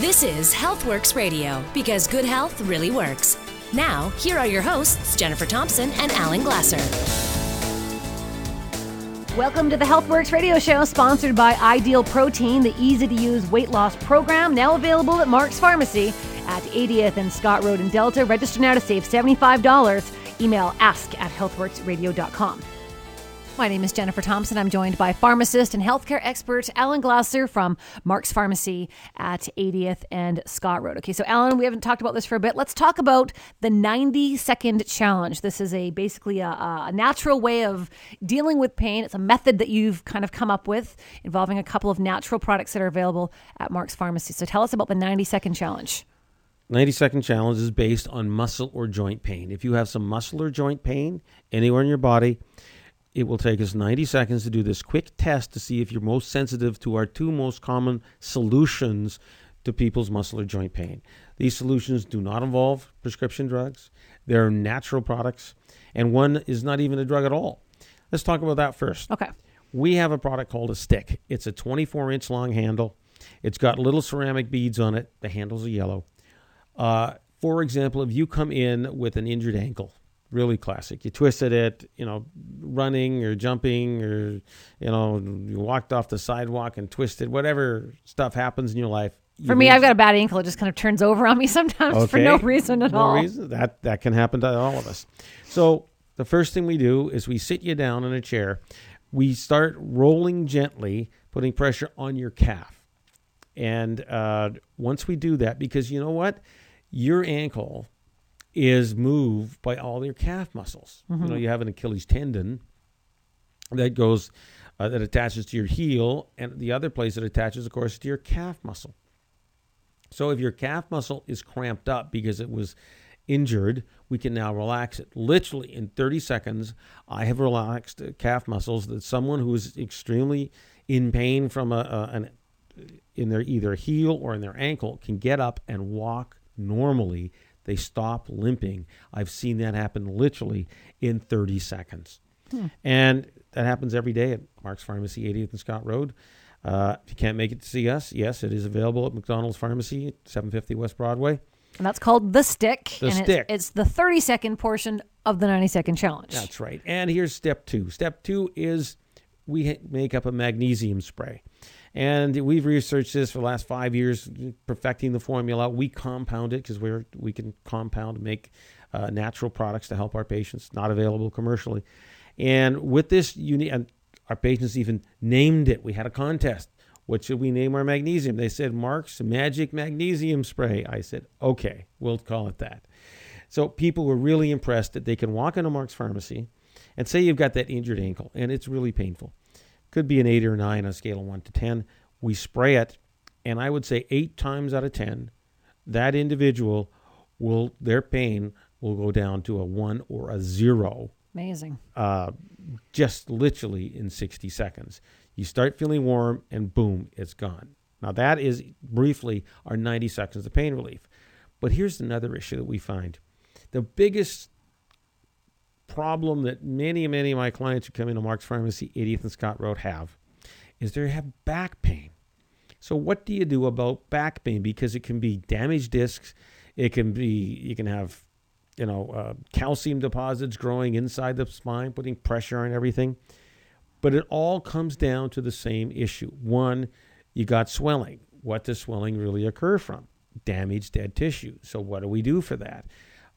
This is Healthworx Radio because good health really works. Now, here are your hosts, Jennifer Thompson and Alan Glasser. Welcome to the Healthworx radio show, sponsored by Ideal Protein, the easy to use weight loss program, now available at Mark's Pharmacy at 80th and Scott Road in Delta. Register now to save $75. Email ask at healthworxradio.com. My name is Jennifer Thompson. I'm joined by pharmacist and healthcare expert Alan Glasser from Mark's Pharmacy at 80th and Scott Road. Okay, so Alan, we haven't talked about this for a bit. Let's talk about the 90 second challenge. This is a basically a, a natural way of dealing with pain. It's a method that you've kind of come up with involving a couple of natural products that are available at Mark's Pharmacy. So tell us about the 90 second challenge. 90 second challenge is based on muscle or joint pain. If you have some muscle or joint pain anywhere in your body, it will take us 90 seconds to do this quick test to see if you're most sensitive to our two most common solutions to people's muscle or joint pain. These solutions do not involve prescription drugs, they're natural products, and one is not even a drug at all. Let's talk about that first. Okay. We have a product called a stick. It's a 24 inch long handle. It's got little ceramic beads on it. The handles are yellow. Uh, for example, if you come in with an injured ankle, really classic. You twisted it, you know, running or jumping or, you know, you walked off the sidewalk and twisted, whatever stuff happens in your life. For me, I've got a bad ankle. It just kind of turns over on me sometimes okay. for no reason at all. no all. Reason. That, that can happen to all of us. So the first thing we do is we sit you down in a chair. We start rolling gently, putting pressure on your calf. And uh, once we do that, because you know what? Your ankle is moved by all your calf muscles. Mm-hmm. You know, you have an Achilles tendon that goes uh, that attaches to your heel, and the other place that attaches, of course, to your calf muscle. So if your calf muscle is cramped up because it was injured, we can now relax it. Literally in 30 seconds, I have relaxed calf muscles that someone who is extremely in pain from a, a an in their either heel or in their ankle can get up and walk normally they stop limping. I've seen that happen literally in 30 seconds. Hmm. And that happens every day at Mark's Pharmacy, 80th and Scott Road. Uh, if you can't make it to see us, yes, it is available at McDonald's Pharmacy, 750 West Broadway. And that's called The Stick. The and Stick. It's, it's the 30 second portion of the 90 second challenge. That's right. And here's step two. Step two is we make up a magnesium spray. And we've researched this for the last five years, perfecting the formula. We compound it because we're we can compound make uh, natural products to help our patients, not available commercially. And with this, unique, and our patients even named it. We had a contest. What should we name our magnesium? They said Mark's Magic Magnesium Spray. I said, okay, we'll call it that. So people were really impressed that they can walk into Mark's pharmacy and say you've got that injured ankle and it's really painful could be an eight or nine on a scale of one to 10. We spray it, and I would say eight times out of 10, that individual will, their pain will go down to a one or a zero. Amazing. Uh, just literally in 60 seconds. You start feeling warm, and boom, it's gone. Now, that is briefly our 90 seconds of pain relief. But here's another issue that we find the biggest problem that many, many of my clients who come into Mark's Pharmacy, 80th and Scott Road have is they have back pain. So what do you do about back pain? Because it can be damaged discs, it can be you can have you know uh, calcium deposits growing inside the spine, putting pressure on everything. But it all comes down to the same issue. One, you got swelling. What does swelling really occur from? Damaged dead tissue. So what do we do for that?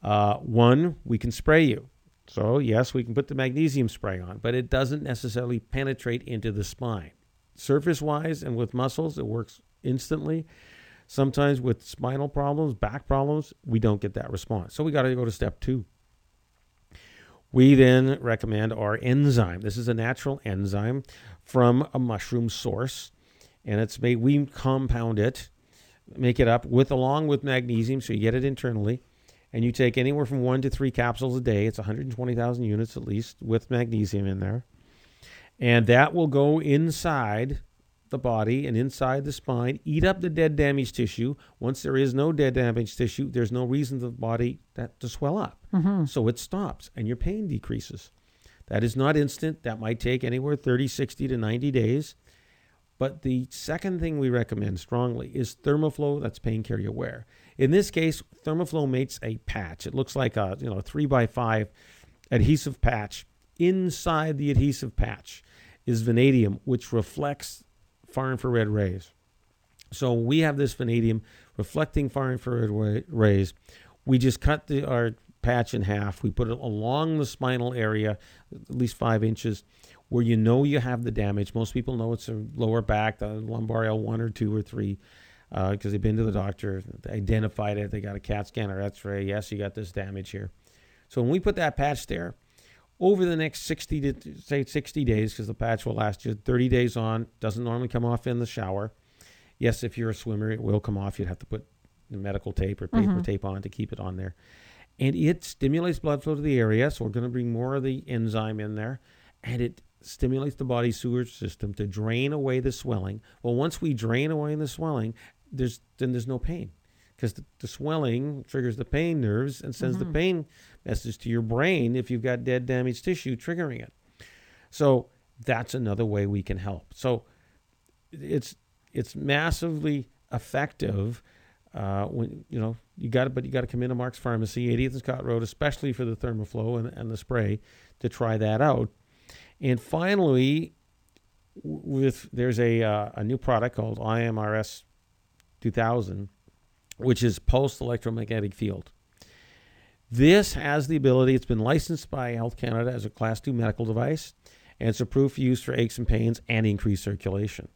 Uh, one, we can spray you. So, yes, we can put the magnesium spray on, but it doesn't necessarily penetrate into the spine. Surface wise and with muscles, it works instantly. Sometimes with spinal problems, back problems, we don't get that response. So, we got to go to step two. We then recommend our enzyme. This is a natural enzyme from a mushroom source, and it's made, we compound it, make it up with along with magnesium, so you get it internally and you take anywhere from one to three capsules a day, it's 120,000 units at least with magnesium in there. And that will go inside the body and inside the spine, eat up the dead damaged tissue. Once there is no dead damaged tissue, there's no reason for the body that to swell up. Mm-hmm. So it stops and your pain decreases. That is not instant. That might take anywhere 30, 60 to 90 days. But the second thing we recommend strongly is Thermoflow. That's pain carrier wear. In this case, Thermoflow makes a patch. It looks like a you know three by five adhesive patch. Inside the adhesive patch is vanadium, which reflects far infrared rays. So we have this vanadium reflecting far infrared rays. We just cut the, our patch in half. We put it along the spinal area, at least five inches, where you know you have the damage. Most people know it's a lower back, the lumbar L1 or 2 or 3, because uh, they've been to the doctor, they identified it, they got a CAT scan or x ray. Yes, you got this damage here. So when we put that patch there, over the next 60 to say 60 days, because the patch will last you 30 days on, doesn't normally come off in the shower. Yes, if you're a swimmer, it will come off. You'd have to put medical tape or paper mm-hmm. tape on to keep it on there. And it stimulates blood flow to the area, so we're going to bring more of the enzyme in there, and it stimulates the body's sewage system to drain away the swelling. Well, once we drain away the swelling, there's then there's no pain because the, the, swelling triggers the pain nerves and sends mm-hmm. the pain message to your brain if you've got dead damaged tissue triggering it. So that's another way we can help. So it's it's massively effective uh, when you know you got it, but you got to come into Mark's Pharmacy, 80th and Scott Road, especially for the Thermoflow and, and the spray to try that out. And finally, with there's a uh, a new product called IMRS 2000, which is pulsed electromagnetic field. This has the ability. It's been licensed by Health Canada as a Class 2 medical device, and it's approved for use for aches and pains and increased circulation.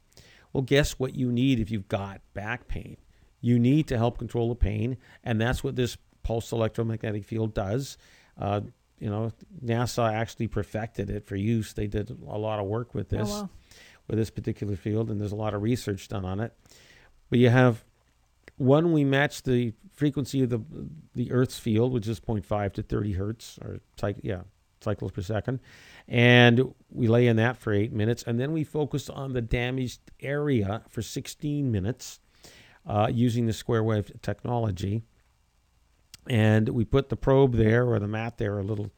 Well, guess what you need if you've got back pain? You need to help control the pain, and that's what this pulse electromagnetic field does. Uh, you know, NASA actually perfected it for use. They did a lot of work with this, oh, wow. with this particular field, and there's a lot of research done on it. But you have one, we match the frequency of the the Earth's field, which is 0.5 to 30 hertz, or yeah, cycles per second, and we lay in that for eight minutes, and then we focus on the damaged area for 16 minutes uh, using the square wave technology. And we put the probe there or the mat there, a little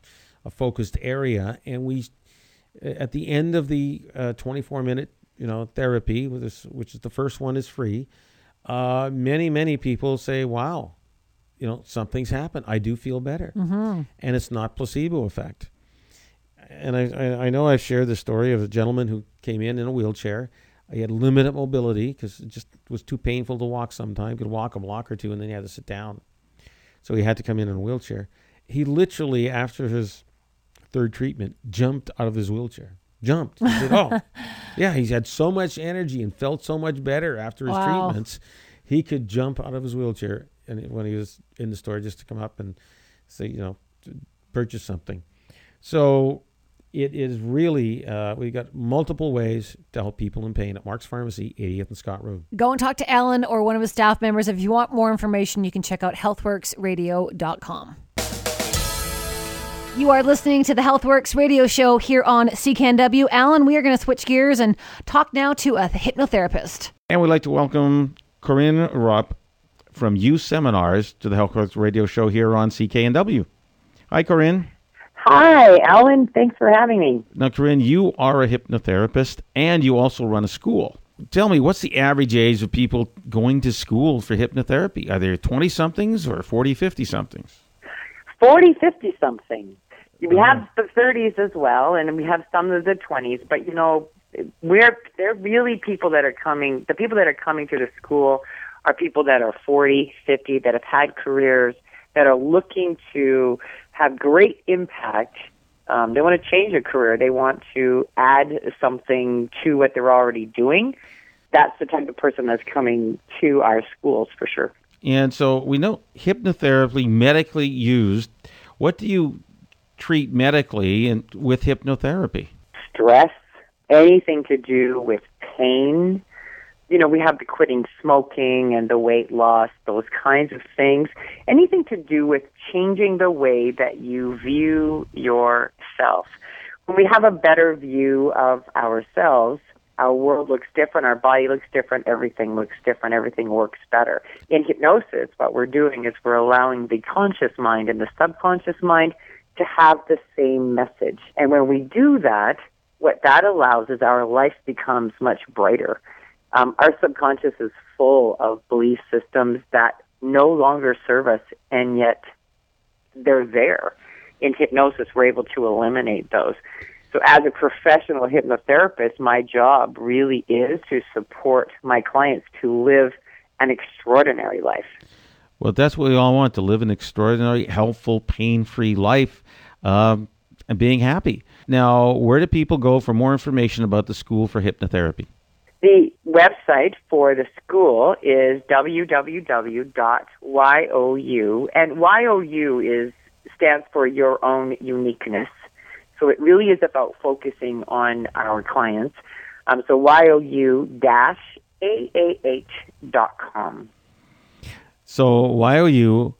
a focused area, and we at the end of the uh, 24 minute you know therapy, which is the first one is free. Uh, many many people say, "Wow, you know something's happened. I do feel better," mm-hmm. and it's not placebo effect. And I, I know I've shared the story of a gentleman who came in in a wheelchair. He had limited mobility because it just was too painful to walk. Sometimes could walk a block or two, and then he had to sit down so he had to come in in a wheelchair. He literally, after his third treatment, jumped out of his wheelchair. Jumped. He said, "Oh, yeah." He's had so much energy and felt so much better after his wow. treatments. He could jump out of his wheelchair, and when he was in the store, just to come up and say, you know, purchase something. So it is really uh, we've got multiple ways to help people in pain at Mark's Pharmacy, 80th and Scott Road. Go and talk to Alan or one of his staff members. If you want more information, you can check out healthworxradio.com. You are listening to the Healthworx radio show here on CKNW. Alan, we are going to switch gears and talk now to a hypnotherapist. And we'd like to welcome Corinne Rupp from U Seminars to the Healthworx radio show here on CKNW. Hi, Corinne. Hi, Alan. Thanks for having me. Now, Corinne, you are a hypnotherapist and you also run a school. Tell me, what's the average age of people going to school for hypnotherapy? Are there 20 somethings or 40, 50 somethings? 40, 50 something. We have uh-huh. the 30s as well, and we have some of the 20s, but you know, we're they're really people that are coming. The people that are coming to the school are people that are 40, 50 that have had careers that are looking to have great impact. Um, they want to change a career. They want to add something to what they're already doing. That's the type of person that's coming to our schools for sure. And so we know hypnotherapy medically used. What do you treat medically and with hypnotherapy? Stress, anything to do with pain, you know, we have the quitting smoking and the weight loss, those kinds of things. Anything to do with changing the way that you view yourself. When we have a better view of ourselves, our world looks different, our body looks different, everything looks different, everything works better. In hypnosis, what we're doing is we're allowing the conscious mind and the subconscious mind to have the same message. And when we do that, what that allows is our life becomes much brighter. Um, our subconscious is full of belief systems that no longer serve us, and yet they're there. In hypnosis, we're able to eliminate those. So, as a professional hypnotherapist, my job really is to support my clients to live an extraordinary life. Well, that's what we all want to live an extraordinary, helpful, pain free life um, and being happy. Now, where do people go for more information about the School for Hypnotherapy? The website for the school is www.you, and YOU is stands for your own uniqueness. So it really is about focusing on our clients. Um, so you-aah.com. So you,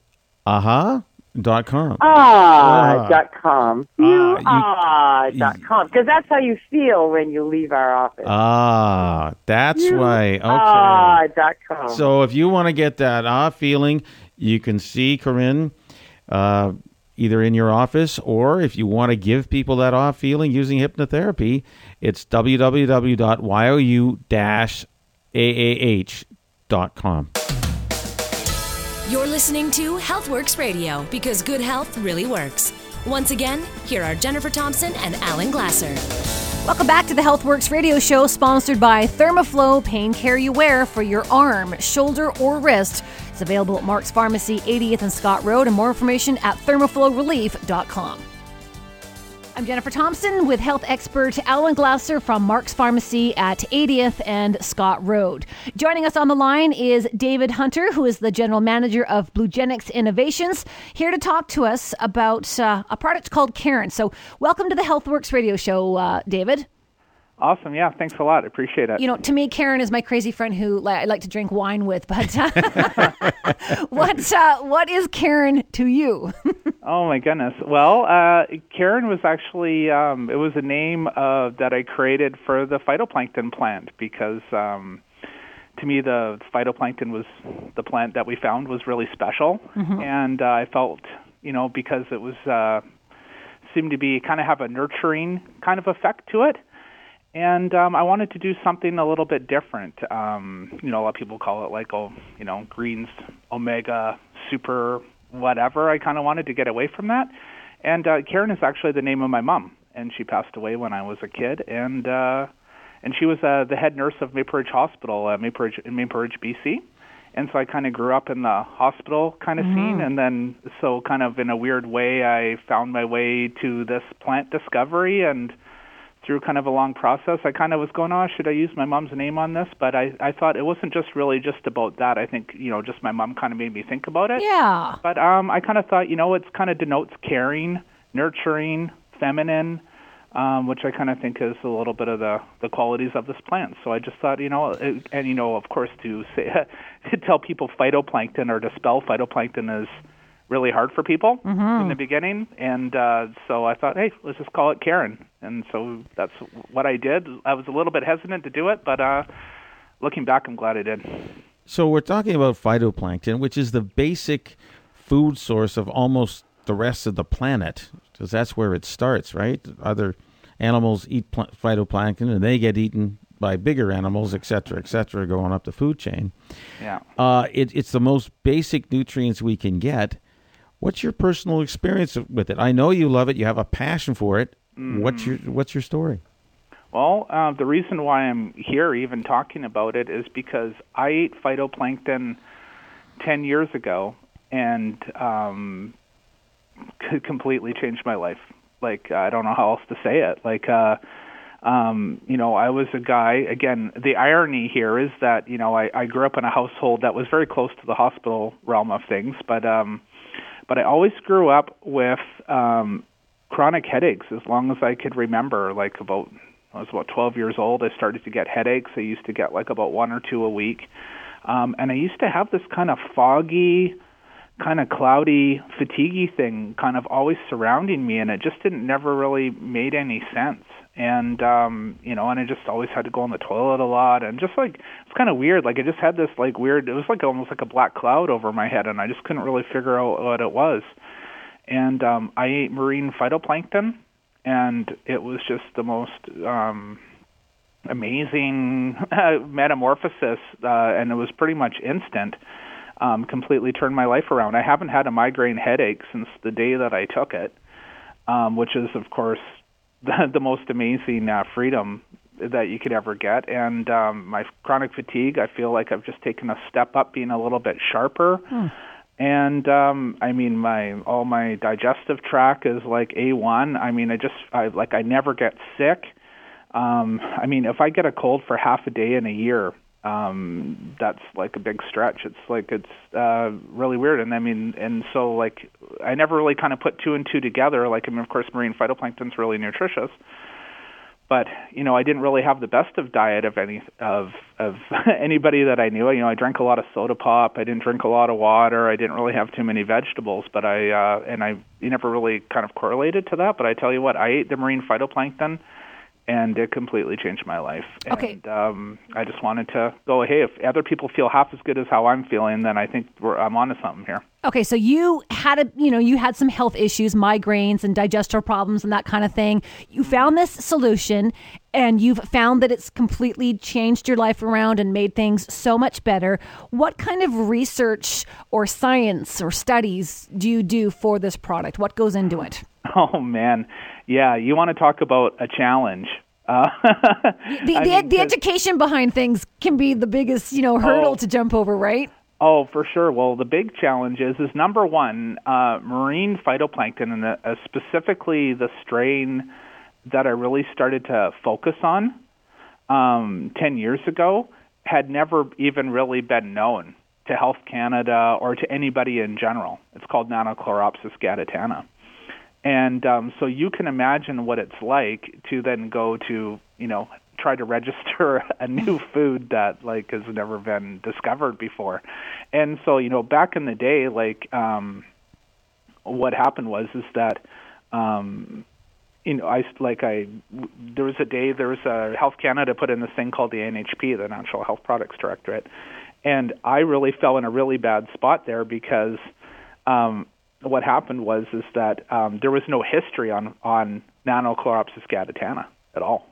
aha dot com. Ah, dot com. You Ah, ah dot com. Because that's how you feel when you leave our office. Ah, that's You why. Okay. Ah dot com. So if you want to get that ah feeling, you can see Corinne uh, either in your office or if you want to give people that ah feeling using hypnotherapy, it's www.you-aah.com. Listening to Healthworx Radio because good health really works. Once again, here are Jennifer Thompson and Alan Glasser. Welcome back to the Healthworx radio show, sponsored by Thermoflow Pain Care You Wear for your arm, shoulder, or wrist. It's available at Mark's Pharmacy, 80th and Scott Road, and more information at thermoflowrelief.com. I'm Jennifer Thompson with health expert Alan Glasser from Mark's Pharmacy at 80th and Scott Road. Joining us on the line is David Hunter, who is the general manager of Bluegenics Innovations, here to talk to us about uh, a product called Karen. So, welcome to the Healthworx radio show, uh, David. Awesome. Yeah. Thanks a lot. I appreciate it. You know, to me, Karen is my crazy friend who li- I like to drink wine with. But uh, what uh, what is Karen to you? oh my goodness. Well, uh, Karen was actually um, it was a name uh, that I created for the phytoplankton plant because um, to me the phytoplankton was the plant that we found was really special, and uh, I felt you know because it was uh, seemed to be kind of have a nurturing kind of effect to it and um, I wanted to do something a little bit different. Um, you know, a lot of people call it like, oh, you know, greens, omega, super, whatever. I kind of wanted to get away from that. And uh, Karen is actually the name of my mom, and she passed away when I was a kid, and uh, and she was uh, the head nurse of Maple Ridge Hospital, uh, Maple Ridge, in Maple Ridge, BC. And so I kind of grew up in the hospital kind of scene, and then so kind of in a weird way, I found my way to this plant discovery and through kind of a long process. I kind of was going, oh, should I use my mom's name on this? But I, I thought it wasn't just really just about that. I think, you know, just my mom kind of made me think about it. yeah. But um, I kind of thought, you know, it's kind of denotes caring, nurturing, feminine, um, which I kind of think is a little bit of the, the qualities of this plant. So I just thought, you know, it, and, you know, of course, to say, to tell people phytoplankton or to spell phytoplankton is really hard for people in the beginning. And uh, so I thought, hey, let's just call it Karen. And so that's what I did. I was a little bit hesitant to do it, but uh, looking back, I'm glad I did. So we're talking about phytoplankton, which is the basic food source of almost the rest of the planet, because that's where it starts, right? Other animals eat pl- phytoplankton, and they get eaten by bigger animals, et cetera, et cetera, going up the food chain. Yeah. Uh, it, it's the most basic nutrients we can get. What's your personal experience with it? I know you love it. You have a passion for it. What's your What's your story? Well, uh, the reason why I'm here even talking about it is because I ate phytoplankton 10 years ago and um, completely changed my life. Like, I don't know how else to say it. Like, uh, um, you know, I was a guy, again, the irony here is that, you know, I, I grew up in a household that was very close to the hospital realm of things, but, um, but I always grew up with um, chronic headaches as long as I could remember. Like about I was about 12 years old, I started to get headaches. I used to get like about one or two a week, um, and I used to have this kind of foggy, kind of cloudy, fatiguey thing kind of always surrounding me, and it just didn't never really made any sense. And um, you know, and I just always had to go on the toilet a lot, and just like it's kind of weird. Like I just had this like weird. It was like almost like a black cloud over my head, and I just couldn't really figure out what it was and um, I ate marine phytoplankton, and it was just the most um, amazing metamorphosis, uh, and it was pretty much instant. Um, completely turned my life around. I haven't had a migraine headache since the day that I took it, um, which is, of course, the, the most amazing uh, freedom that you could ever get. And um, my chronic fatigue, I feel like I've just taken a step up, being a little bit sharper. Hmm. And um, I mean, my all my digestive tract is like A1. I mean, I just I like I never get sick. Um, I mean, if I get a cold for half a day in a year, um, that's like a big stretch. It's like it's uh, really weird. And I mean, and so like I never really kind of put two and two together. Like I mean, of course, marine phytoplankton's really nutritious but you know I didn't really have the best of diet of any of of anybody that I knew. You know I drank a lot of soda pop. I didn't drink a lot of water. I didn't really have too many vegetables. But I uh, and I never really kind of correlated to that. But I tell you what, I ate the marine phytoplankton and it completely changed my life. Okay. And um, I just wanted to go, hey, if other people feel half as good as how I'm feeling, then I think we're, I'm onto something here. Okay, so you had a, you know, you had some health issues, migraines and digestive problems and that kind of thing. You found this solution and you've found that it's completely changed your life around and made things so much better. What kind of research or science or studies do you do for this product? What goes into it? Oh man, yeah. You want to talk about a challenge? Uh, the the, mean, the education behind things can be the biggest you know hurdle oh, to jump over, right? Oh, for sure. Well, the big challenge is is number one, uh, marine phytoplankton, and uh, specifically the strain that I really started to focus on um, ten years ago had never even really been known to Health Canada or to anybody in general. It's called Nannochloropsis gaditana. And um, so you can imagine what it's like to then go to, you know, try to register a new food that like has never been discovered before. And so, you know, back in the day, like um, what happened was is that um, you know, I like I there was a day there was a Health Canada put in this thing called the NHP, the Natural Health Products Directorate, and I really fell in a really bad spot there because um, what happened was is that um, there was no history on on Nannochloropsis gaditana at all.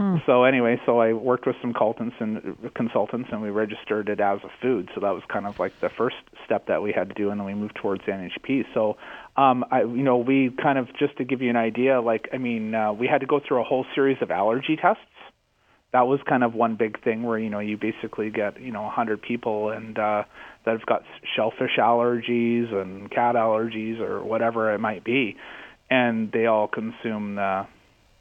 Hmm. So anyway, so I worked with some consultants and consultants, and we registered it as a food. So that was kind of like the first step that we had to do, and then we moved towards NHP. So, um, I, you know, we kind of just to give you an idea, like I mean, uh, we had to go through a whole series of allergy tests. That was kind of one big thing where you know you basically get you know a hundred people and uh that have got shellfish allergies and cat allergies or whatever it might be. And they all consume the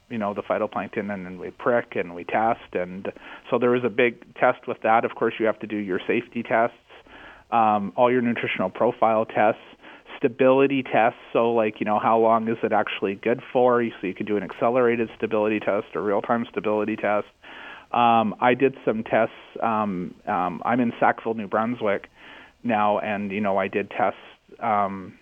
you know the phytoplankton and then we prick and we test. And so there was a big test with that. Of course you have to do your safety tests um all your nutritional profile tests stability tests so like you know how long is it actually good for so you could do an accelerated stability test or real time stability test um, I did some tests. Um, um, I'm in Sackville, New Brunswick now, and you know I did tests. Um,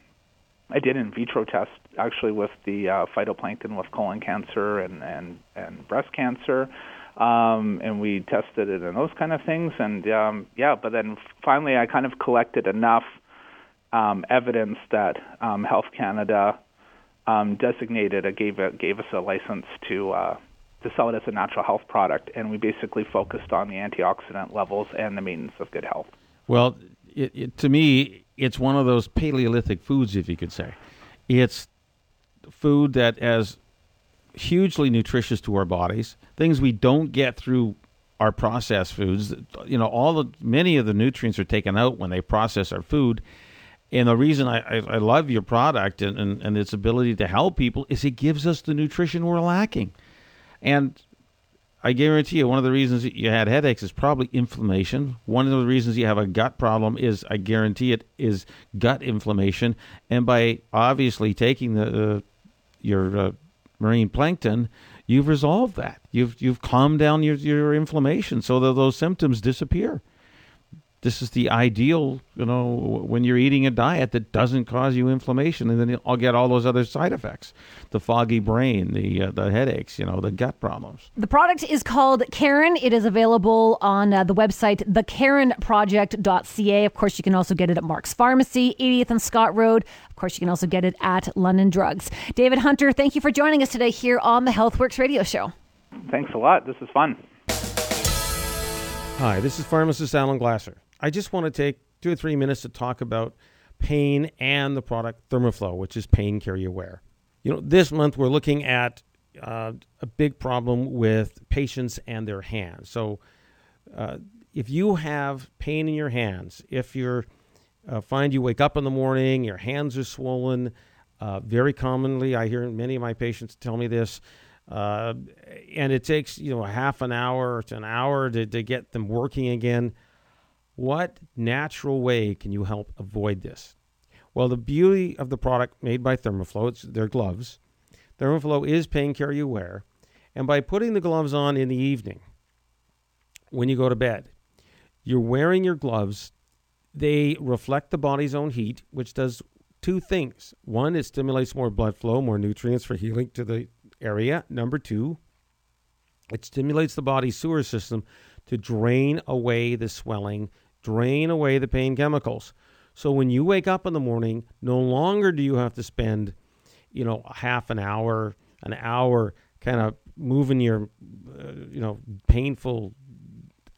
I did in vitro tests actually with the uh, phytoplankton with colon cancer and and and breast cancer. Um, and we tested it and those kind of things. And um, yeah, but then finally, I kind of collected enough um, evidence that um, Health Canada um, designated, a, gave a, gave us a license to uh, to sell it as a natural health product, and we basically focused on the antioxidant levels and the maintenance of good health. Well, it, it, to me, it's one of those Paleolithic foods, if you could say. It's food that is hugely nutritious to our bodies, things we don't get through our processed foods. You know, all the many of the nutrients are taken out when they process our food. And the reason I, I, I love your product and, and, and its ability to help people is it gives us the nutrition we're lacking. And I guarantee you, one of the reasons you had headaches is probably inflammation. One of the reasons you have a gut problem is, I guarantee it, is gut inflammation. And by obviously taking the uh, your uh, marine plankton, you've resolved that. You've you've calmed down your your inflammation so that those symptoms disappear. This is the ideal, you know, when you're eating a diet that doesn't cause you inflammation, and then I'll get all those other side effects, the foggy brain, the uh, the headaches, you know, the gut problems. The product is called Karen. It is available on uh, the website thekarenproject.ca. Of course, you can also get it at Mark's Pharmacy, 80th and Scott Road. Of course, you can also get it at London Drugs. David Hunter, thank you for joining us today here on the Healthworx radio show. Thanks a lot. This is fun. Hi, this is pharmacist Alan Glasser. I just want to take two or three minutes to talk about pain and the product Thermoflow, which is pain carrier wear. You know, this month we're looking at uh, a big problem with patients and their hands. So, uh, if you have pain in your hands, if you uh, find you wake up in the morning, your hands are swollen, uh, very commonly, I hear many of my patients tell me this, uh, and it takes you know a half an hour to an hour to, to get them working again. What natural way can you help avoid this? Well, the beauty of the product made by Thermoflow, it's their gloves. Thermoflow is pain care you wear. And by putting the gloves on in the evening, when you go to bed, you're wearing your gloves. They reflect the body's own heat, which does two things. One, it stimulates more blood flow, more nutrients for healing to the area. Number two, it stimulates the body's sewer system to drain away the swelling drain away the pain chemicals. So when you wake up in the morning, no longer do you have to spend, you know, half an hour, an hour kind of moving your, uh, you know, painful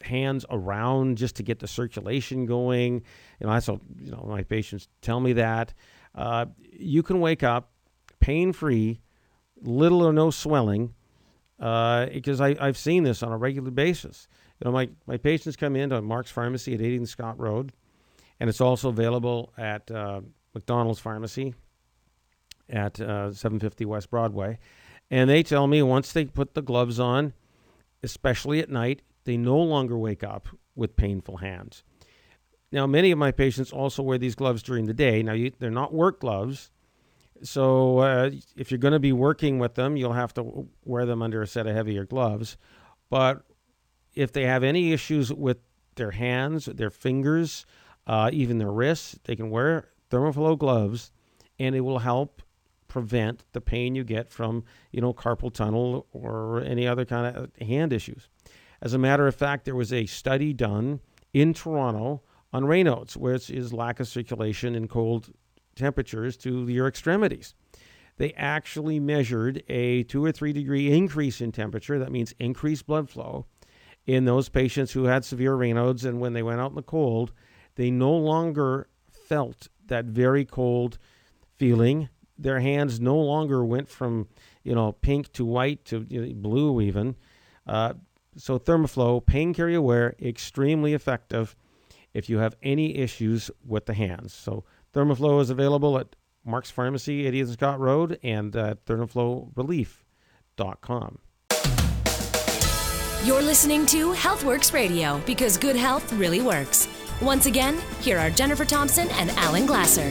hands around just to get the circulation going. You know, I saw, you know, my patients tell me that. Uh, you can wake up pain free, little or no swelling, uh, because I, I've seen this on a regular basis. You know, my, my patients come in to Mark's Pharmacy at 80 Scott Road, and it's also available at uh, McDonald's Pharmacy at uh, 750 West Broadway. And they tell me once they put the gloves on, especially at night, they no longer wake up with painful hands. Now, many of my patients also wear these gloves during the day. Now, you, they're not work gloves. So, uh, if you're going to be working with them, you'll have to wear them under a set of heavier gloves. But if they have any issues with their hands, their fingers, uh, even their wrists, they can wear Thermoflow gloves, and it will help prevent the pain you get from, you know, carpal tunnel or any other kind of hand issues. As a matter of fact, there was a study done in Toronto on Raynaud's, which is lack of circulation in cold temperatures to your extremities. They actually measured a two or three degree increase in temperature. That means increased blood flow in those patients who had severe Raynaud's, and when they went out in the cold, they no longer felt that very cold feeling. Their hands no longer went from you know pink to white to you know, blue even. Uh, so Thermoflow, pain carrier wear, extremely effective if you have any issues with the hands. So Thermoflow is available at Mark's Pharmacy, 80th Scott Road, and at thermoflowrelief.com. You're listening to Healthworx Radio because good health really works. Once again, here are Jennifer Thompson and Alan Glasser.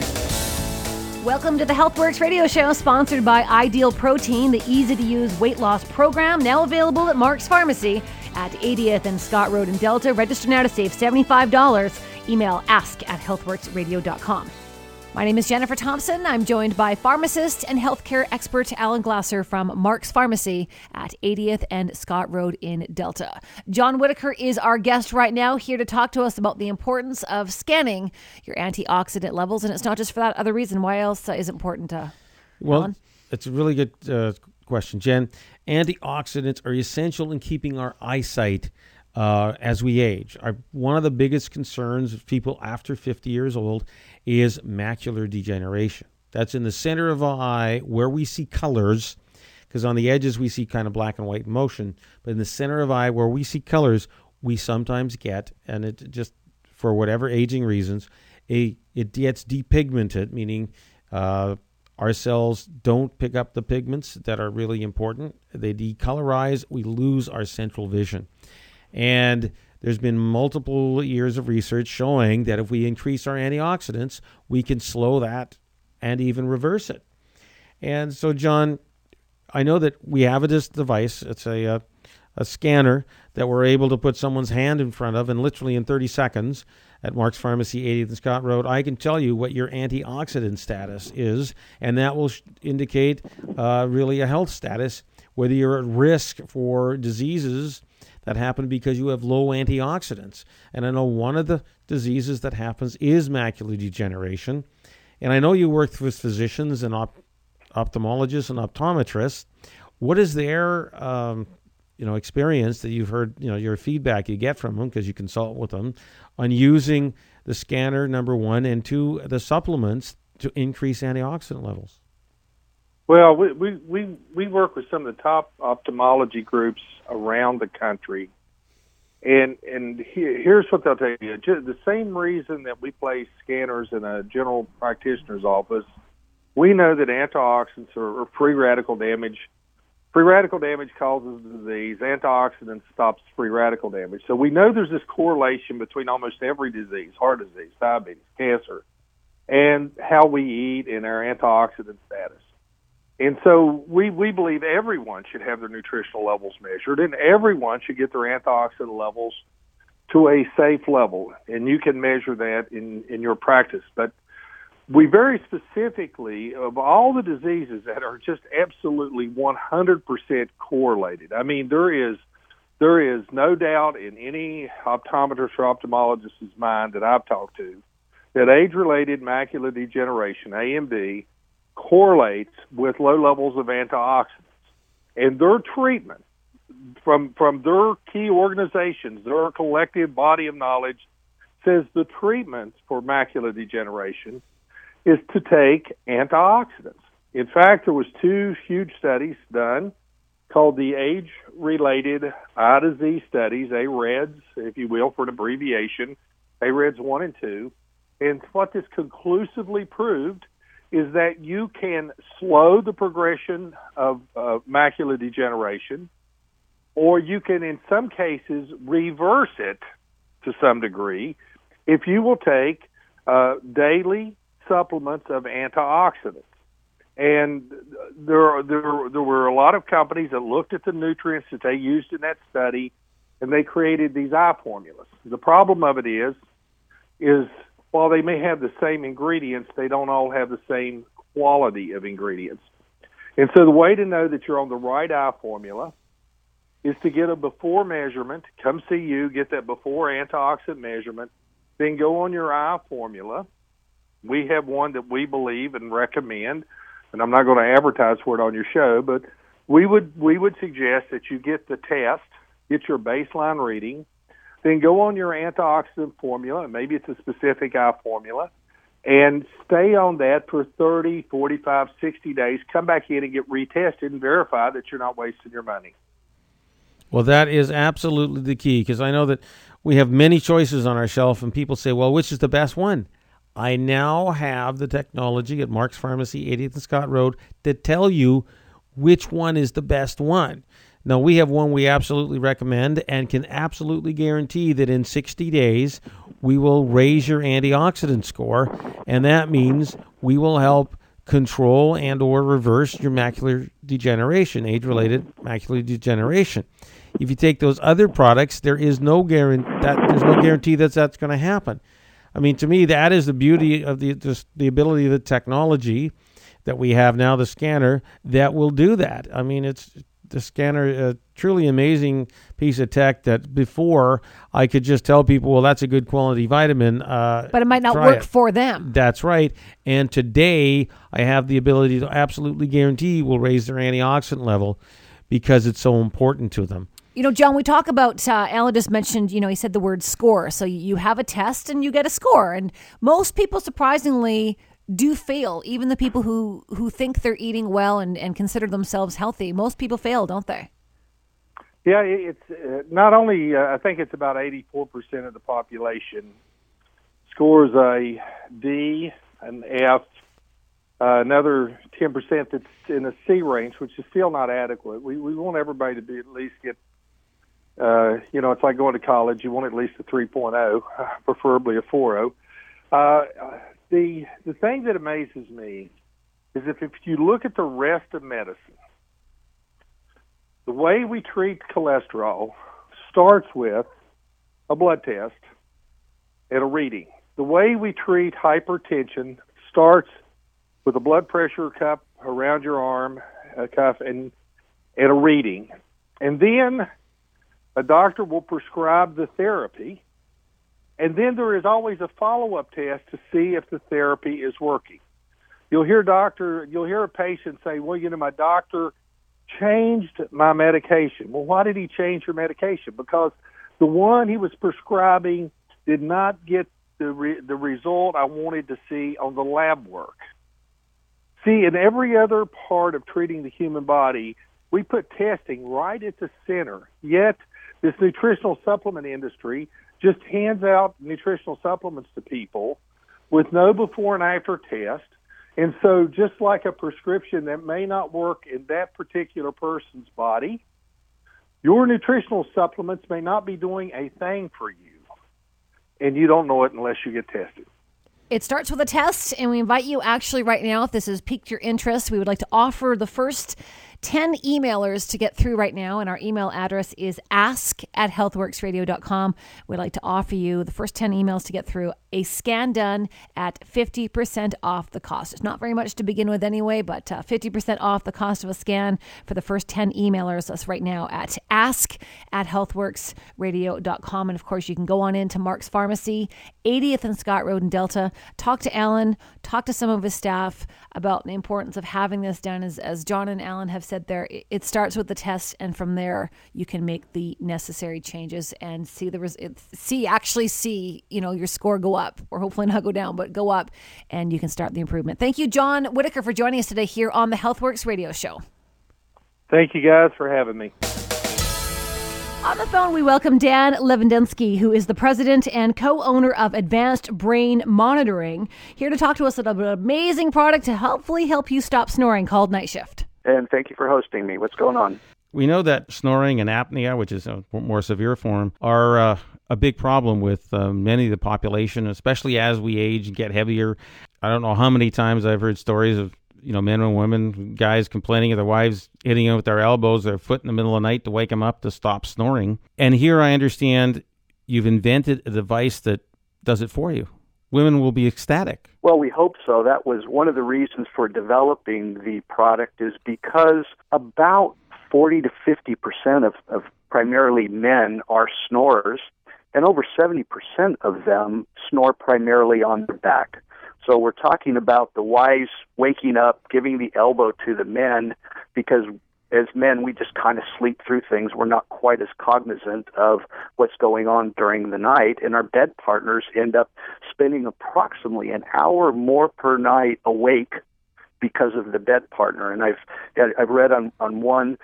Welcome to the Healthworx radio show, sponsored by Ideal Protein, the easy to use weight loss program, now available at Mark's Pharmacy at 80th and Scott Road in Delta. Register now to save $75. Email ask at healthworxradio.com. My name is Jennifer Thompson. I'm joined by pharmacist and healthcare expert Alan Glasser from Mark's Pharmacy at 80th and Scott Road in Delta. John Whitaker is our guest right now, here to talk to us about the importance of scanning your antioxidant levels. And it's not just for that other reason. Why else is it important to? Well, Alan? it's a really good uh, question, Jen. Antioxidants are essential in keeping our eyesight uh, as we age. Our, one of the biggest concerns of people after 50 years old is macular degeneration. That's in the center of our eye where we see colors, because on the edges we see kind of black and white motion, but in the center of eye where we see colors, we sometimes get, and it just for whatever aging reasons, a it gets depigmented, meaning uh, our cells don't pick up the pigments that are really important. They decolorize. We lose our central vision. And there's been multiple years of research showing that if we increase our antioxidants, we can slow that and even reverse it. And so, John, I know that we have this device. It's a, uh, a scanner that we're able to put someone's hand in front of, and literally in 30 seconds at Mark's Pharmacy, 80th and Scott Road, I can tell you what your antioxidant status is, and that will indicate uh, really a health status, whether you're at risk for diseases that happen because you have low antioxidants. And I know one of the diseases that happens is macular degeneration. And I know you work with physicians and op- ophthalmologists and optometrists. What is their um, you know experience that you've heard you know your feedback you get from them because you consult with them on using the scanner number one and two the supplements to increase antioxidant levels well we we we, we work with some of the top ophthalmology groups around the country and and here, here's what they'll tell you the same reason that we place scanners in a general practitioner's office we know that antioxidants are free radical damage Free radical damage causes disease. Antioxidants stops free radical damage. So we know there's this correlation between almost every disease, heart disease, diabetes, cancer, and how we eat and our antioxidant status. And so we, we believe everyone should have their nutritional levels measured and everyone should get their antioxidant levels to a safe level. And you can measure that in, in your practice. But we very specifically of all the diseases that are just absolutely 100% correlated. I mean, there is there is no doubt in any optometrist or ophthalmologist's mind that I've talked to that age-related macular degeneration (AMD) correlates with low levels of antioxidants, and their treatment from from their key organizations, their collective body of knowledge says the treatments for macular degeneration is to take antioxidants. In fact, there was two huge studies done called the age-related eye disease studies, AREDS, if you will, for an abbreviation, AREDS 1 and 2. And what this conclusively proved is that you can slow the progression of uh, macular degeneration, or you can, in some cases, reverse it to some degree if you will take uh, daily supplements of antioxidants. And there, there, there were a lot of companies that looked at the nutrients that they used in that study, and they created these eye formulas. The problem of it is, is while they may have the same ingredients, they don't all have the same quality of ingredients. And so the way to know that you're on the right eye formula is to get a before measurement. Come see you, get that before antioxidant measurement, then go on your eye formula we have one that we believe and recommend, and I'm not going to advertise for it on your show, but we would we would suggest that you get the test, get your baseline reading, then go on your antioxidant formula, maybe it's a specific eye formula, and stay on that for 30, 45, 60 days. Come back in and get retested and verify that you're not wasting your money. Well, that is absolutely the key because I know that we have many choices on our shelf, and people say, well, which is the best one? I now have the technology at Mark's Pharmacy, 80th and Scott Road, to tell you which one is the best one. Now, we have one we absolutely recommend and can absolutely guarantee that in 60 days we will raise your antioxidant score, and that means we will help control and or reverse your macular degeneration, age-related macular degeneration. If you take those other products, there is no guarantee that there's no guarantee that that's going to happen. I mean, to me, that is the beauty of the just the ability of the technology that we have now, the scanner that will do that. I mean, it's the scanner a truly amazing piece of tech that before I could just tell people, well, that's a good quality vitamin. Uh, but it might not work it. for them. That's right. And today I have the ability to absolutely guarantee will raise their antioxidant level because it's so important to them. You know, John, we talk about, uh, Alan just mentioned, you know, he said the word score. So you have a test and you get a score. And most people, surprisingly, do fail. Even the people who, who think they're eating well and, and consider themselves healthy, most people fail, don't they? Yeah, it's uh, not only, uh, I think it's about 84% of the population scores a D, an F, uh, another 10% that's in the C range, which is still not adequate. We, we want everybody to be at least get uh, you know, it's like going to college. You want at least a 3.0, preferably a 4.0. Uh, the the thing that amazes me is if if you look at the rest of medicine, the way we treat cholesterol starts with a blood test and a reading. The way we treat hypertension starts with a blood pressure cup around your arm, a cuff, and, and a reading. And then a doctor will prescribe the therapy. And then there is always a follow up test to see if the therapy is working. You'll hear doctor, you'll hear a patient say, "Well, you know, my doctor changed my medication." Well, why did he change your medication? Because the one he was prescribing did not get the re- the result I wanted to see on the lab work. See, in every other part of treating the human body, we put testing right at the center. Yet, this nutritional supplement industry just hands out nutritional supplements to people with no before and after test. And so, just like a prescription that may not work in that particular person's body, your nutritional supplements may not be doing a thing for you. And you don't know it unless you get tested. It starts with a test, and we invite you actually right now, if this has piqued your interest, we would like to offer the first 10 emailers to get through right now, and our email address is ask at healthworxradio.com. We'd like to offer you the first 10 emails to get through a scan done at 50% off the cost. It's not very much to begin with anyway, but uh, 50% off the cost of a scan for the first 10 emailers. That's right now at ask at healthworxradio.com. And of course, you can go on into Mark's Pharmacy, 80th and Scott Road in Delta, talk to Alan, talk to some of his staff about the importance of having this done. As, as John and Alan have said there, it starts with the test, and from there you can make the necessary changes and see the res- see actually see you know your score go up, or hopefully not go down, but go up, and you can start the improvement. Thank you, John Whitaker, for joining us today here on the Healthworx Radio Show. Thank you guys for having me. On the phone, we welcome Dan Levendowski, who is the president and co owner of Advanced Brain Monitoring, here to talk to us about an amazing product to hopefully help you stop snoring called Night Shift. And thank you for hosting me. What's going on? We know that snoring and apnea, which is a more severe form, are uh, a big problem with uh, many of the population, especially as we age and get heavier. I don't know how many times I've heard stories of you know, men and women, guys complaining of their wives hitting them with their elbows, their foot in the middle of the night to wake them up to stop snoring. And here I understand you've invented a device that does it for you. Women will be ecstatic. Well, we hope so. That was one of the reasons for developing the product is because about 40 to 50 percent of, of primarily men are snorers, and over 70 percent of them snore primarily on their back. So we're talking about the wives waking up, giving the elbow to the men, because as men, we just kind of sleep through things. We're not quite as cognizant of what's going on during the night, and our bed partners end up spending approximately an hour more per night awake because of the bed partner. And I've I've read on on one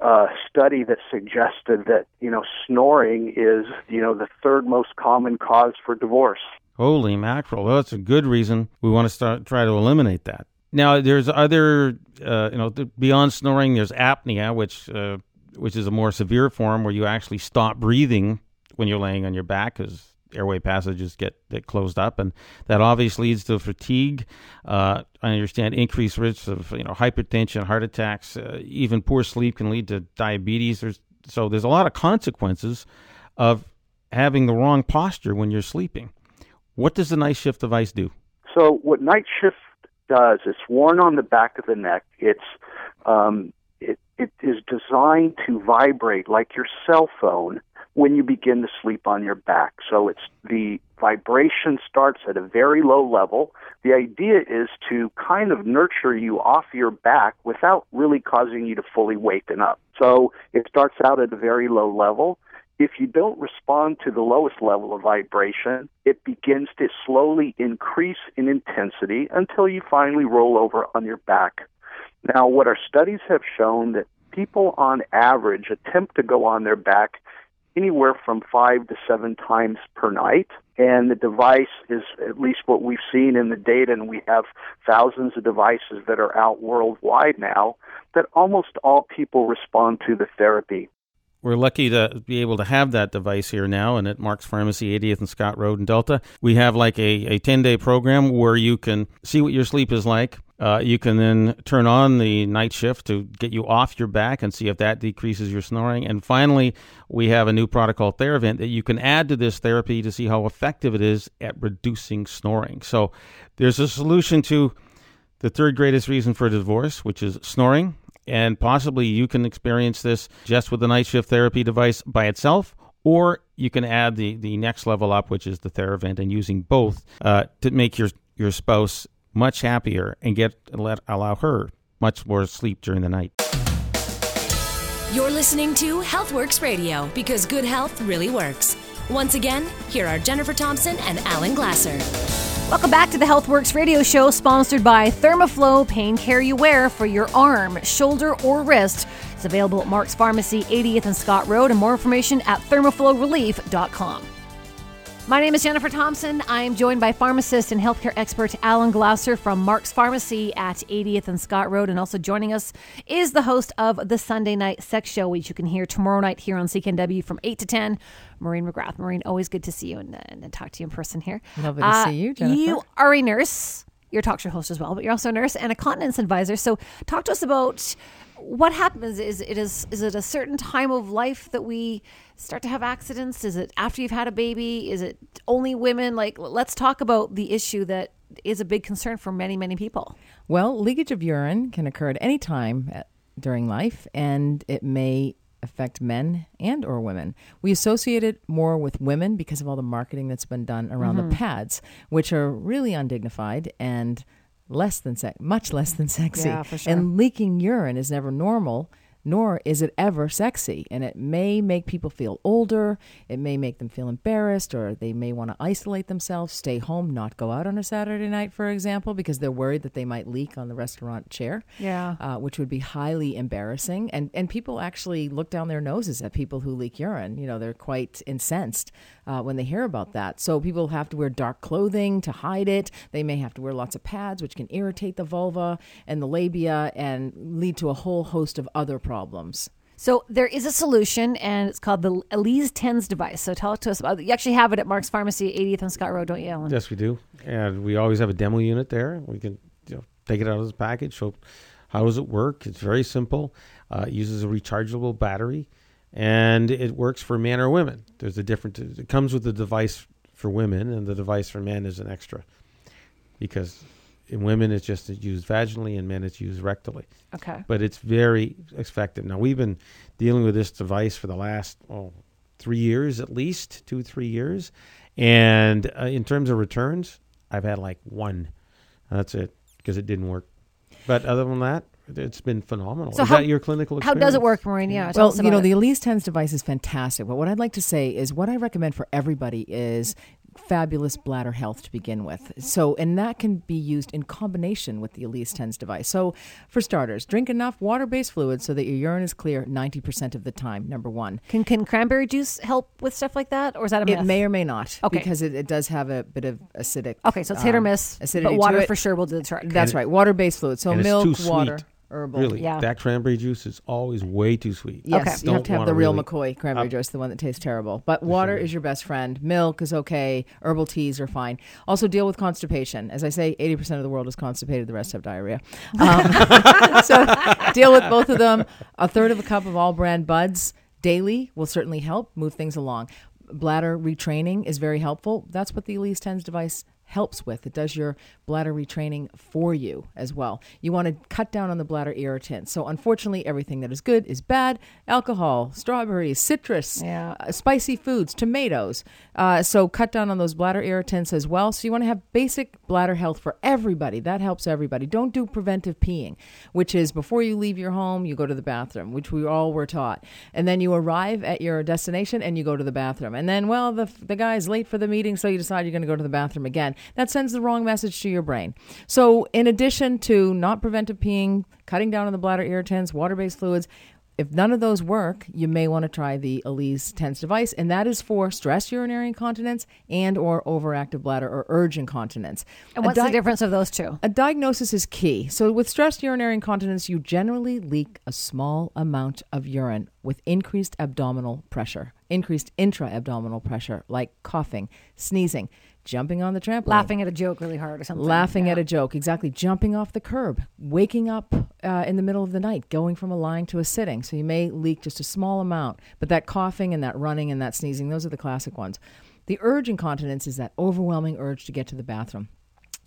uh, study that suggested that you know snoring is you know the third most common cause for divorce. Holy mackerel! Well, that's a good reason we want to start try to eliminate that. Now, there's other, uh, you know, beyond snoring. There's apnea, which uh, which is a more severe form where you actually stop breathing when you're laying on your back because airway passages get, get closed up, and that obviously leads to fatigue. Uh, I understand increased risks of you know hypertension, heart attacks, uh, even poor sleep can lead to diabetes. There's so there's a lot of consequences of having the wrong posture when you're sleeping. What does the night shift device do? So, what night shift does, it's worn on the back of the neck. It's um, it, it is designed to vibrate like your cell phone when you begin to sleep on your back. So it's the vibration starts at a very low level. The idea is to kind of nurture you off your back without really causing you to fully waken up. So it starts out at a very low level. If you don't respond to the lowest level of vibration, it begins to slowly increase in intensity until you finally roll over on your back. Now, what our studies have shown that people on average attempt to go on their back anywhere from five to seven times per night. And the device is at least what we've seen in the data, and we have thousands of devices that are out worldwide now, that almost all people respond to the therapy we're lucky to be able to have that device here now and at Mark's Pharmacy, 80th and Scott Road in Delta. We have like a, a 10 day program where you can see what your sleep is like. Uh, you can then turn on the night shift to get you off your back and see if that decreases your snoring. And finally, we have a new product called Theravent that you can add to this therapy to see how effective it is at reducing snoring. So there's a solution to the third greatest reason for divorce, which is snoring. And possibly you can experience this just with the night shift therapy device by itself, or you can add the, the next level up, which is the Theravent, and using both uh, to make your, your spouse much happier and get let allow her much more sleep during the night. You're listening to Healthworx Radio because good health really works. Once again, here are Jennifer Thompson and Alan Glasser. Welcome back to the Healthworx radio show, sponsored by Thermoflow Pain Care You Wear for your arm, shoulder, or wrist. It's available at Mark's Pharmacy, 80th and Scott Road, and more information at thermoflowrelief.com. My name is Jennifer Thompson. I am joined by pharmacist and healthcare expert Alan Glasser from Mark's Pharmacy at 80th and Scott Road. And also joining us is the host of the Sunday Night Sex Show, which you can hear tomorrow night here on CKNW from 8 to 10. Maureen McGrath. Maureen, always good to see you and, uh, and talk to you in person here. Lovely to see you, Jennifer. You are a nurse. You're a talk show host as well, but you're also a nurse and a continence advisor. So talk to us about what happens is it is is it a certain time of life that we start to have accidents is it after you've had a baby is it only women like let's talk about the issue that is a big concern for many many people Well, leakage of urine can occur at any time during life, and it may affect men and or women. We associate it more with women because of all the marketing that's been done around Mm-hmm. the pads, which are really undignified and less than sex, much less than sexy. Yeah, sure. And leaking urine is never normal. Nor is it ever sexy. And it may make people feel older. It may make them feel embarrassed, or they may want to isolate themselves, stay home, not go out on a Saturday night, for example, because they're worried that they might leak on the restaurant chair yeah uh, which would be highly embarrassing. And and people actually look down their noses at people who leak urine. You know, they're quite incensed uh, when they hear about that. So people have to wear dark clothing to hide it. They may have to wear lots of pads, which can irritate the vulva and the labia and lead to a whole host of other problems. so there is a solution and it's called the elise tens device so tell it to us about you actually have it at mark's pharmacy 80th and scott road don't you ellen Yes, we do, and we always have a demo unit there. We can you know, take it out of the package. So how does it work. It's very simple. Uh, it uses a rechargeable battery, and it works for men or women. There's a different. It comes with the device for women, and the device for men is an extra, because in women it's just used vaginally, and men it's used rectally okay but it's very effective. Now we've been dealing with this device for the last oh, three years at least, two three years, and uh, in terms of returns, I've had like one. That's it because it didn't work. But other than that, it's been phenomenal. So is how- that your clinical? how does it work maureen yeah well, you know, about the it. Elise Tens device is fantastic. But what I'd like to say is what I recommend for everybody is fabulous bladder health to begin with. So, and that can be used in combination with the Elise Tens device. So, for starters, drink enough water-based fluid so that your urine is clear 90% of the time. Number one. can, can cranberry juice help with stuff like that or is that a myth It may or may not, Okay. because it, it does have a bit of acidic. okay so it's hit or um, miss acidity but water to it. for sure will do the trick That's right, water-based fluid. So and it's milk, too water, sweet. Herbal. Really, Yeah. that cranberry juice is always way too sweet. Yes, Okay. you have Don't to have the real really- McCoy cranberry Uh, juice, the one that tastes terrible. But water is your best friend. Milk is okay. Herbal teas are fine. Also, deal with constipation. As I say, 80% of the world is constipated, the rest have diarrhea. Um, so, deal with both of them. A third of a cup of All-Bran Buds daily will certainly help move things along. Bladder retraining is very helpful. That's what the Elise Tens device helps with. It does your bladder retraining for you as well. You want to cut down on the bladder irritants. So, unfortunately, everything that is good is bad alcohol, strawberries, citrus, Yeah. uh, spicy foods, tomatoes. Uh, so, cut down on those bladder irritants as well. So, you want to have basic bladder health for everybody. That helps everybody. Don't do preventive peeing, which is before you leave your home, you go to the bathroom, which we all were taught. And then you arrive at your destination and you go to the bathroom. And then, well, the, the guy's late for the meeting, so you decide you're going to go to the bathroom again. That sends the wrong message to your brain. So, in addition to not preventive peeing, cutting down on the bladder irritants, water based fluids, if none of those work, you may want to try the Elise TENS device, and that is for stress urinary incontinence and or overactive bladder or urge incontinence. and what's the difference of those two a diagnosis is key. So, with stress urinary incontinence, you generally leak a small amount of urine with increased abdominal pressure, increased intra abdominal pressure, like coughing, sneezing, jumping on the trampoline, Laughing at a joke really hard or something. laughing Yeah. at a joke, exactly, jumping off the curb, waking up uh, in the middle of the night, going from a lying to a sitting. So you may leak just a small amount, but that coughing and that running and that sneezing, those are the classic ones. The urge incontinence is that overwhelming urge to get to the bathroom.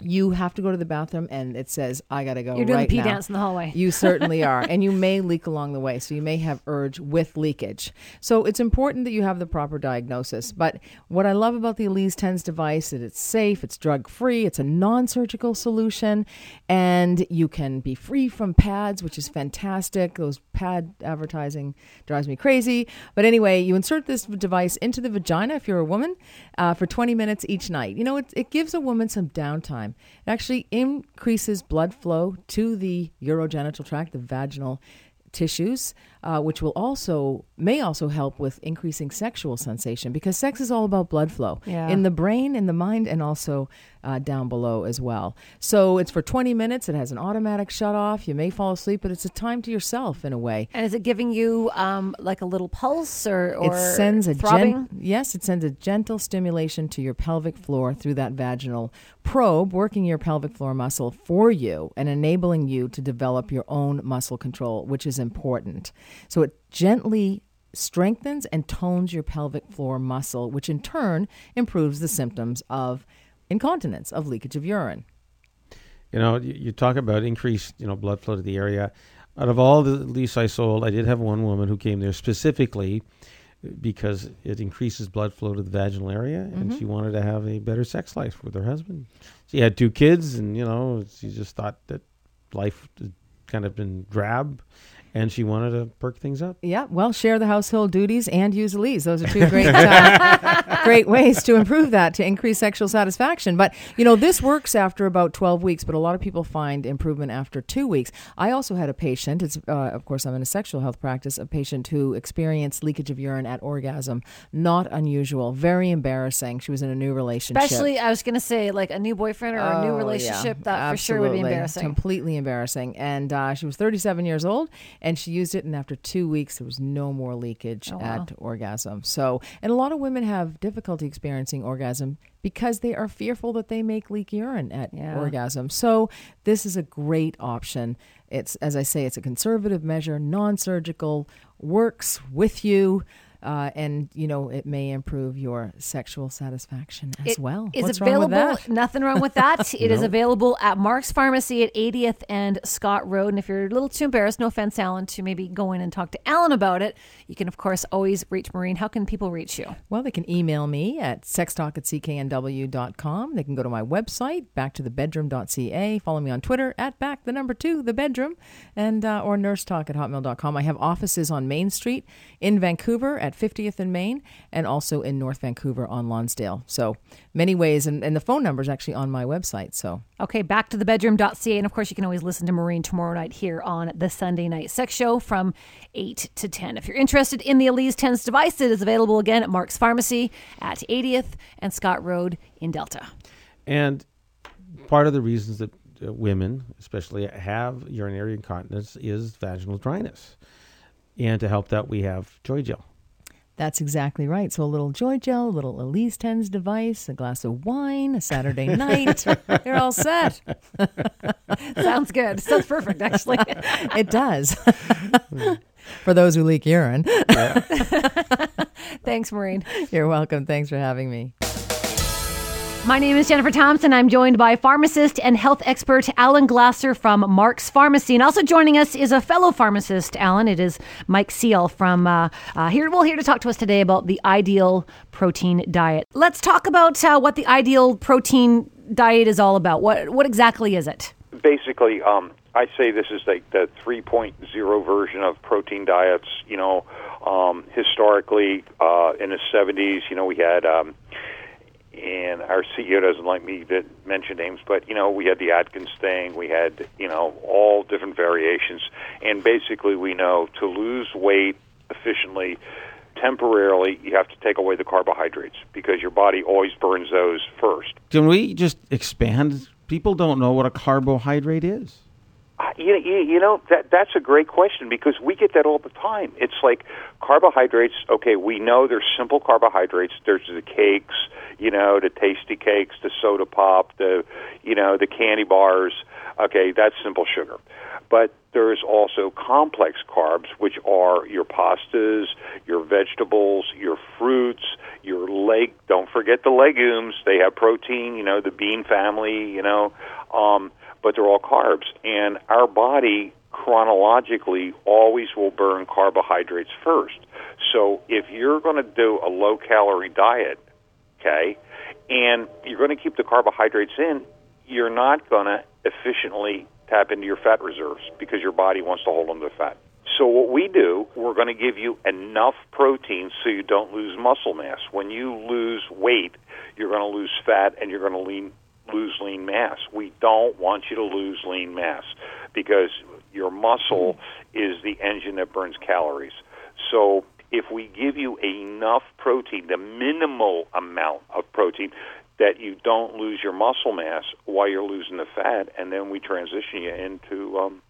You have to go to the bathroom, and it says, "I gotta go." You're doing right the pee now." dance in the hallway. You certainly are. And you may leak along the way. So you may have urge with leakage. So it's important that you have the proper diagnosis. But what I love about the Elise TENS device is it's safe, it's drug free, it's a non surgical solution, and you can be free from pads, which is fantastic. Those pad advertising drives me crazy. But anyway, you insert this device into the vagina if you're a woman uh, for 20 minutes each night. You know, it, it gives a woman some downtime. It actually increases blood flow to the urogenital tract, the vaginal tissues, uh, which will also may also help with increasing sexual sensation because sex is all about blood flow Yeah. in the brain, in the mind, and also uh, down below as well. So it's for 20 minutes. It has an automatic shut off. You may fall asleep, but it's a time to yourself in a way. And is it giving you um, like a little pulse or, or it sends a throbbing? gen- yes, it sends a gentle stimulation to your pelvic floor through that vaginal probe, working your pelvic floor muscle for you and enabling you to develop your own muscle control, which is important. So it gently strengthens and tones your pelvic floor muscle, which in turn improves the symptoms of incontinence, of leakage of urine. You know, you, you talk about increased, you know, blood flow to the area. Out of all the lease I sold, I did have one woman who came there specifically uh, because it increases blood flow to the vaginal area, and mm-hmm. she wanted to have a better sex life with her husband. She had two kids, and you know, she just thought that life had kind of been drab, and she wanted to perk things up. Yeah, well, share the household duties and use Elise. Those are two great, uh, great ways to improve that to increase sexual satisfaction. But you know, this works after about twelve weeks, but a lot of people find improvement after two weeks. I also had a patient. It's uh, of course I'm in a sexual health practice. A patient who experienced leakage of urine at orgasm. Not unusual. Very embarrassing. She was in a new relationship. Especially, I was going to say, like a new boyfriend or a new Oh, relationship. yeah, that for sure would be embarrassing. Completely embarrassing. And uh, she was 37 years old, and she used it, and after two weeks, there was no more leakage Oh, wow. at orgasm. So, and a lot of women have difficulty experiencing orgasm because they are fearful that they make leak urine at Yeah. orgasm. So, this is a great option. It's, as I say, it's a conservative measure, non surgical, works with you. Uh, and you know it may improve your sexual satisfaction as It well. is What's wrong with available. Nothing wrong with that. It is available at Mark's Pharmacy at 80th and Scott Road. And if you're a little too embarrassed, no offense, Alan, to maybe go in and talk to Alan about it, you can of course always reach Maureen. How can people reach you? Well, they can email me at sextalk at cknw.com. They can go to my website, backtothebedroom.ca. Follow me on Twitter at back the number two, the bedroom, and uh, or nurse talk at hotmail.com. I have offices on Main Street in Vancouver at 50th and Main and also in North Vancouver on Lonsdale. So many ways. And, and the phone number is actually on my website. So Okay, back to the bedroom.ca. And of course, you can always listen to Maureen tomorrow night here on the Sunday Night Sex Show from 8 to 10. If you're interested in the Elise Tens device, it is available again at Mark's Pharmacy at 80th and Scott Road in Delta. And part of the reasons that uh, women, especially, have urinary incontinence is vaginal dryness. And to help that, we have Joy Gel. That's exactly right. So a little joy gel, a little Elise Tens device, a glass of wine, a Saturday night. You're all set. Sounds good. Sounds perfect, actually. It does. For those who leak urine. Thanks, Maureen. You're welcome. Thanks for having me. My name is Jennifer Thompson. I'm joined by pharmacist and health expert Alan Glasser from Mark's Pharmacy. And also joining us is a fellow pharmacist, Alan. It is Mike Seal from uh, uh, here. Well, here to talk to us today about the ideal protein diet. Let's talk about uh, what the ideal protein diet is all about. What, what exactly is it? basically, um, I say this is like the 3.0 version of protein diets. You know, um, historically, uh, in the 70s, you know, we had, um, and our CEO doesn't like me to mention names, but you know, we had the Atkins thing. We had, you know, all different variations, and basically, we know to lose weight efficiently. Temporarily, you have to take away the carbohydrates because your body always burns those first. Can we just expand? People don't know what a carbohydrate is. You, you, you know that that's a great question because we get that all the time. It's like carbohydrates. Okay, we know there's simple carbohydrates. There's the cakes, you know, the tasty cakes, the soda pop, the you know the candy bars. Okay, that's simple sugar. But there's also complex carbs, which are your pastas, your vegetables, your fruits, your leg. Don't forget the legumes; they have protein. You know, the bean family. You know, um, but they're all carbs, and our body chronologically always will burn carbohydrates first. So if you're going to do a low calorie diet, okay, and you're going to keep the carbohydrates in, you're not going to efficiently tap into your fat reserves because your body wants to hold on to the fat. So what we do, we're going to give you enough protein so you don't lose muscle mass. When you lose weight, you're going to lose fat and you're going to lean, lose lean mass. We don't want you to lose lean mass because your muscle is the engine that burns calories. So if we give you enough protein, the minimal amount of protein, that you don't lose your muscle mass while you're losing the fat, and then we transition you into, um,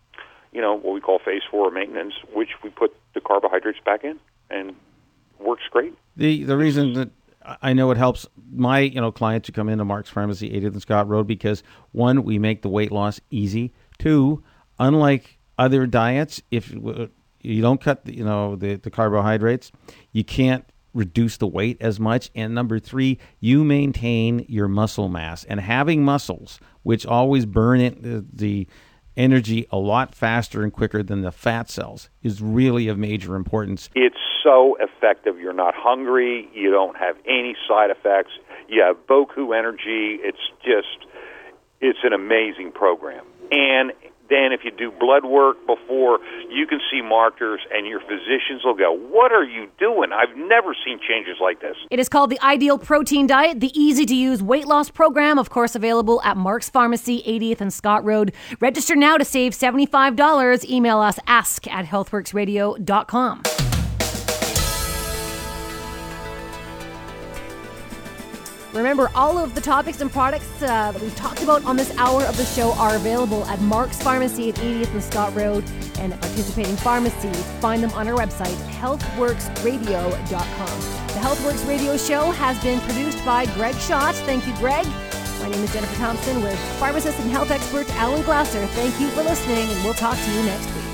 you know, what we call phase four maintenance, which we put the carbohydrates back in, and works great. The the reason that I know it helps my you know clients who come into Mark's Pharmacy, 80th and Scott Road, because one, we make the weight loss easy. Two, unlike other diets, if uh, you don't cut the, you know the, the carbohydrates, you can't reduce the weight as much. And number three, you maintain your muscle mass and having muscles, which always burn it, uh, the, the energy a lot faster and quicker than the fat cells, is really of major importance. It's so effective. You're not hungry. You don't have any side effects. You have Boku energy. It's just, it's an amazing program. And then if you do blood work before, you can see markers, and your physicians will go, What are you doing? I've never seen changes like this. It is called the Ideal Protein Diet, the easy to use weight loss program, of course, available at Mark's Pharmacy, 80th and Scott Road. Register now to save $75. Email us ask at healthworxradio.com. Remember, all of the topics and products uh, that we've talked about on this hour of the show are available at Mark's Pharmacy at 80th and Scott Road and participating pharmacies. Find them on our website, healthworxradio.com. The Healthworx Radio Show has been produced by Greg Schott. Thank you, Greg. My name is Jennifer Thompson with pharmacist and health expert Alan Glasser. Thank you for listening, and we'll talk to you next week.